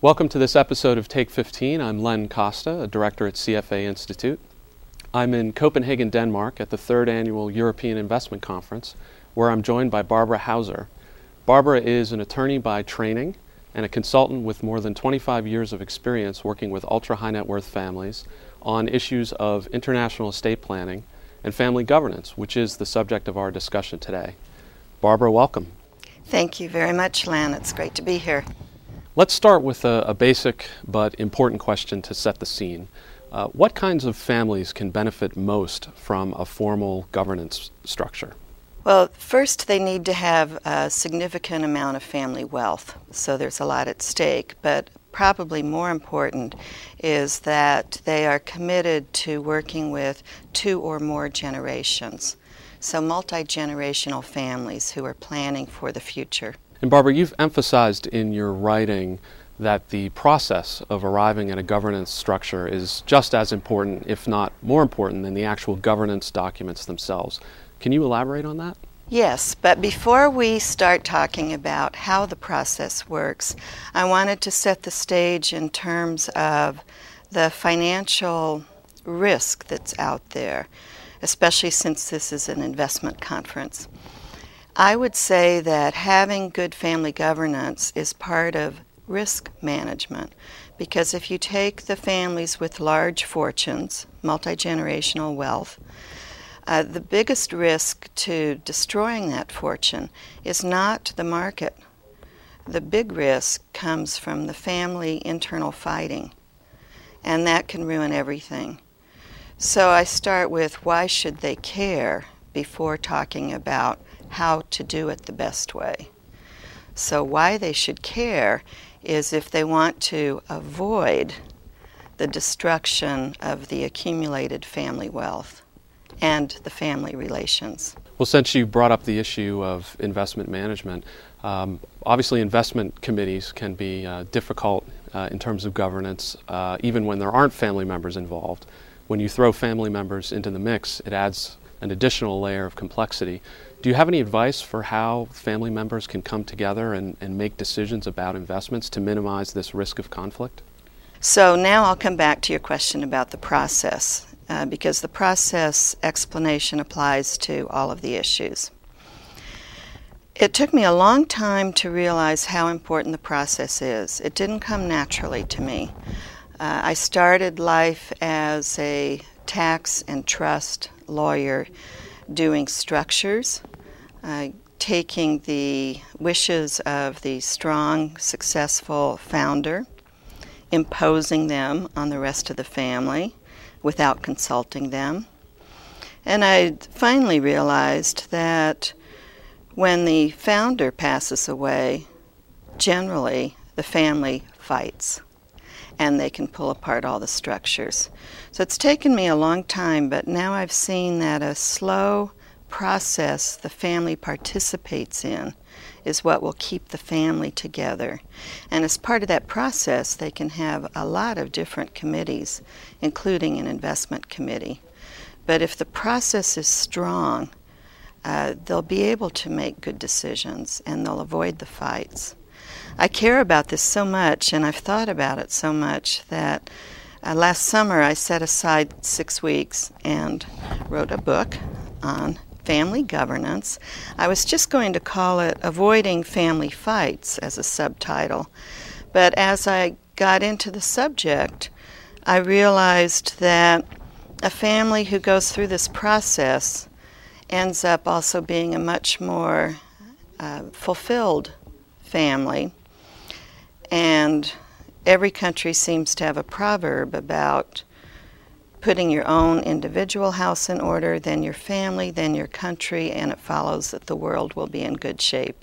Welcome to this episode of Take 15. I'm Len Costa, a director at CFA Institute. I'm in Copenhagen, Denmark at the third annual European Investment Conference, where I'm joined by Barbara Hauser. Barbara is an attorney by training and a consultant with more than 25 years of experience working with ultra high net worth families on issues of international estate planning and family governance, which is the subject of our discussion today. Barbara, welcome. Thank you very much, Len. It's great to be here. Let's start with a, a, basic but important question to set the scene. Uh, what kinds of families can benefit most from a formal governance structure? Well, first, they need to have a significant amount of family wealth, so there's a lot at stake. But probably more important is that they are committed to working with two or more generations. So, multi generational families who are planning for the future. And Barbara, you've emphasized in your writing that the process of arriving at a governance structure is just as important, if not more important, than the actual governance documents themselves. Can you elaborate on that? Yes, but before we start talking about how the process works, I wanted to set the stage in terms of the financial risk that's out there, especially since this is an investment conference. I would say that having good family governance is part of risk management because if you take the families with large fortunes, multi generational wealth, uh, the biggest risk to destroying that fortune is not the market. The big risk comes from the family internal fighting, and that can ruin everything. So I start with why should they care before talking about how to do it the best way. So, why they should care is if they want to avoid the destruction of the accumulated family wealth and the family relations. Well, since you brought up the issue of investment management, um, obviously investment committees can be uh, difficult uh, in terms of governance, uh, even when there aren't family members involved. When you throw family members into the mix, it adds an additional layer of complexity. Do you have any advice for how family members can come together and, and make decisions about investments to minimize this risk of conflict? So now I'll come back to your question about the process, uh, because the process explanation applies to all of the issues. It took me a long time to realize how important the process is. It didn't come naturally to me. Uh, I started life as a tax and trust lawyer doing structures, uh, taking the wishes of the strong, successful founder, imposing them on the rest of the family without consulting them. And I finally realized that when the founder passes away, generally the family fights and they can pull apart all the structures. So it's taken me a long time, but now I've seen that a slow process the family participates in is what will keep the family together. And as part of that process, they can have a lot of different committees, including an investment committee. But if the process is strong, uh, they'll be able to make good decisions and they'll avoid the fights. I care about this so much and I've thought about it so much that uh, last summer I set aside six weeks and wrote a book on family governance. I was just going to call it Avoiding Family Fights as a subtitle, but as I got into the subject, I realized that a family who goes through this process ends up also being a much more uh, fulfilled family and every country seems to have a proverb about putting your own individual house in order, then your family, then your country, and it follows that the world will be in good shape.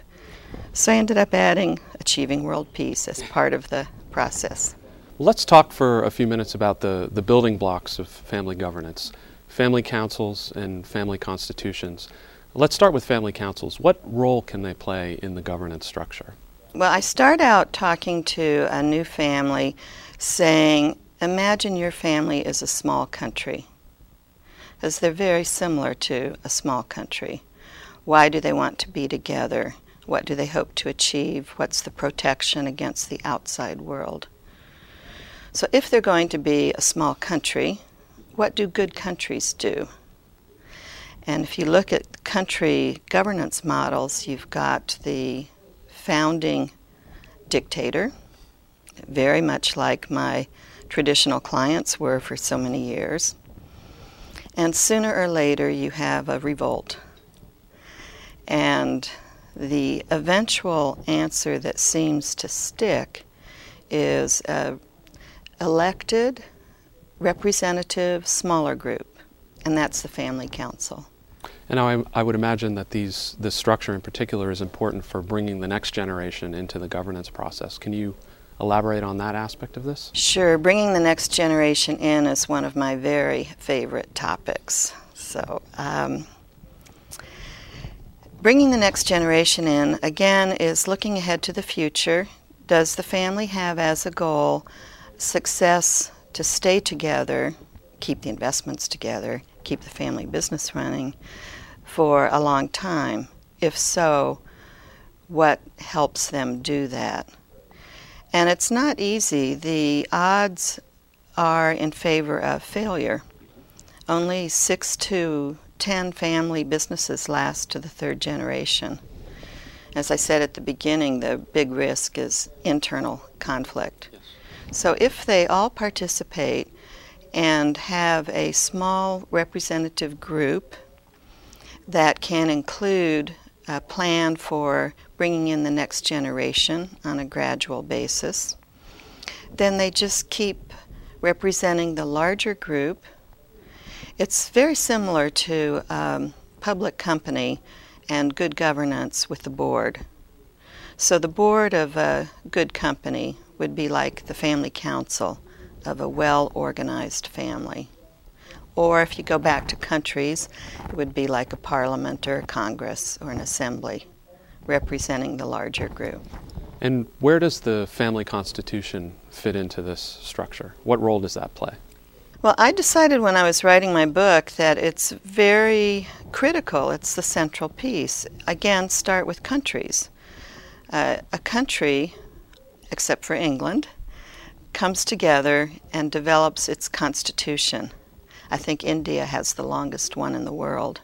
So I ended up adding achieving world peace as part of the process. Let's talk for a few minutes about the, the building blocks of family governance family councils and family constitutions. Let's start with family councils. What role can they play in the governance structure? Well, I start out talking to a new family saying, Imagine your family is a small country, as they're very similar to a small country. Why do they want to be together? What do they hope to achieve? What's the protection against the outside world? So, if they're going to be a small country, what do good countries do? And if you look at country governance models, you've got the founding dictator, very much like my traditional clients were for so many years. And sooner or later, you have a revolt. And the eventual answer that seems to stick is a elected representative smaller group, and that's the family council. And I, I would imagine that these, this structure in particular is important for bringing the next generation into the governance process. Can you elaborate on that aspect of this? Sure. Bringing the next generation in is one of my very favorite topics. So, um, Bringing the next generation in, again, is looking ahead to the future. Does the family have as a goal success to stay together, keep the investments together, keep the family business running for a long time? If so, what helps them do that? And it's not easy. The odds are in favor of failure. Only six to 10 family businesses last to the third generation. As I said at the beginning, the big risk is internal conflict. So if they all participate and have a small representative group that can include a plan for bringing in the next generation on a gradual basis, then they just keep representing the larger group it's very similar to um, public company and good governance with the board. So the board of a good company would be like the family council of a well organized family. Or if you go back to countries, it would be like a parliament or a congress or an assembly representing the larger group. And where does the family constitution fit into this structure? What role does that play? Well, I decided when I was writing my book that it's very critical. It's the central piece. Again, start with countries. Uh, a country, except for England, comes together and develops its constitution. I think India has the longest one in the world.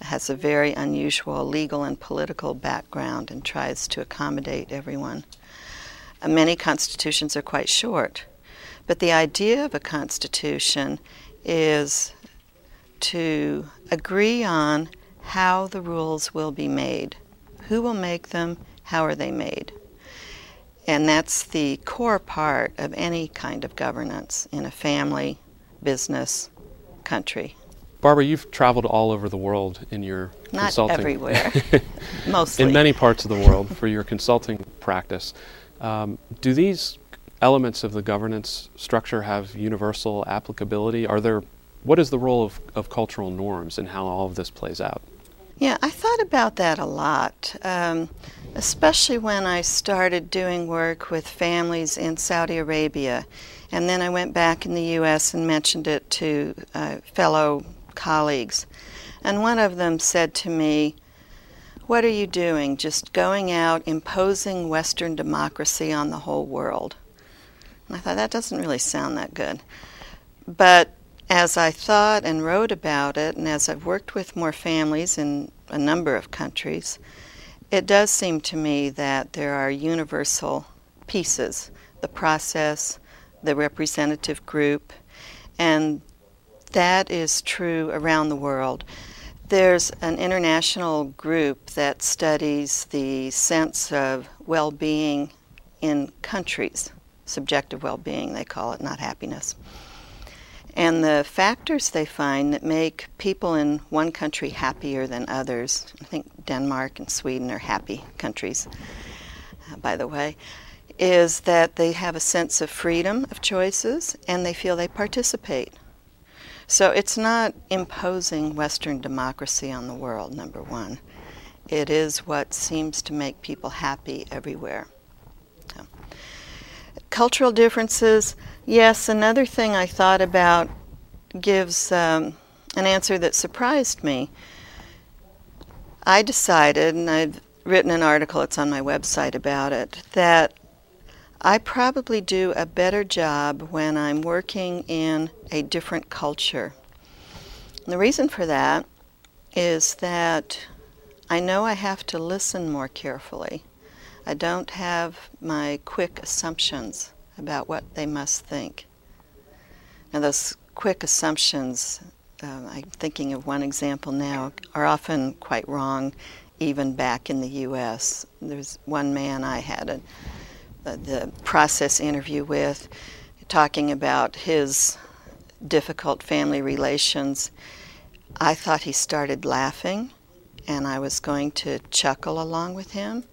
It has a very unusual legal and political background and tries to accommodate everyone. Uh, many constitutions are quite short. But the idea of a constitution is to agree on how the rules will be made. Who will make them? How are they made? And that's the core part of any kind of governance in a family, business, country. Barbara, you've traveled all over the world in your Not consulting. everywhere, mostly. In many parts of the world for your consulting practice. Um, do these elements of the governance structure have universal applicability? Are there, what is the role of, of cultural norms and how all of this plays out? Yeah, I thought about that a lot, um, especially when I started doing work with families in Saudi Arabia. And then I went back in the U.S. and mentioned it to uh, fellow colleagues. And one of them said to me, What are you doing? Just going out imposing Western democracy on the whole world. And I thought that doesn't really sound that good. But as I thought and wrote about it, and as I've worked with more families in a number of countries, it does seem to me that there are universal pieces the process, the representative group, and that is true around the world. There's an international group that studies the sense of well being in countries subjective well being, they call it, not happiness. And the factors they find that make people in one country happier than others, I think Denmark and Sweden are happy countries, uh, by the way, is that they have a sense of freedom of choices and they feel they participate. So it's not imposing Western democracy on the world, number one. It is what seems to make people happy everywhere. So. Cultural differences, yes, another thing I thought about gives um, an answer that surprised me. I decided, and I've written an article, it's on my website about it, that I probably do a better job when I'm working in a different culture. And the reason for that is that I know I have to listen more carefully. I don't have my quick assumptions about what they must think. Now, those quick assumptions, uh, I'm thinking of one example now, are often quite wrong, even back in the U.S. There's one man I had a, Uh, the process interview with, talking about his difficult family relations. I thought he started laughing and I was going to chuckle along with him,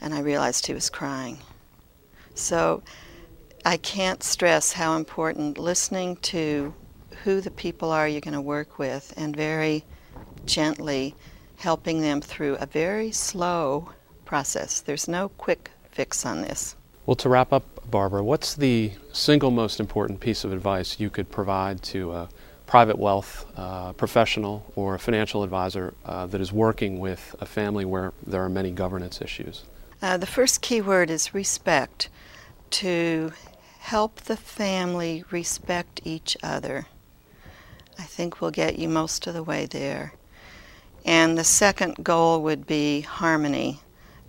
and I realized he was crying. So I can't stress how important listening to who the people are you're going to work with and very gently helping them through a very slow process. There's no quick fix on this. Well, to wrap up, Barbara, what's the single most important piece of advice you could provide to a private wealth uh, professional or a financial advisor uh, that is working with a family where there are many governance issues? Uh, the first key word is respect. To help the family respect each other. I think will get you most of the way there. And the second goal would be harmony,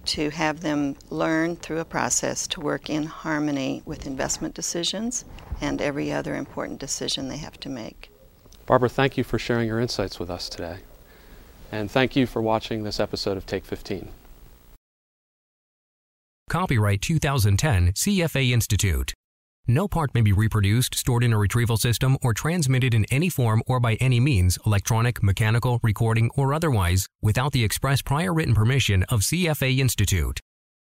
to have them learn through a process to work in harmony with investment decisions and every other important decision they have to make. Barbara, thank you for sharing your insights with us today. And thank you for watching this episode of Take 15. Copyright 2010 CFA Institute. No part may be reproduced, stored in a retrieval system, or transmitted in any form or by any means, electronic, mechanical, recording, or otherwise, without the express prior written permission of CFA Institute.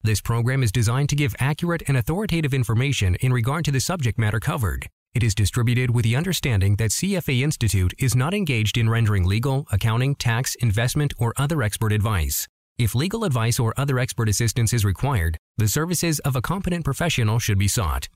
This program is designed to give accurate and authoritative information in regard to the subject matter covered. It is distributed with the understanding that CFA Institute is not engaged in rendering legal, accounting, tax, investment, or other expert advice. If legal advice or other expert assistance is required, the services of a competent professional should be sought.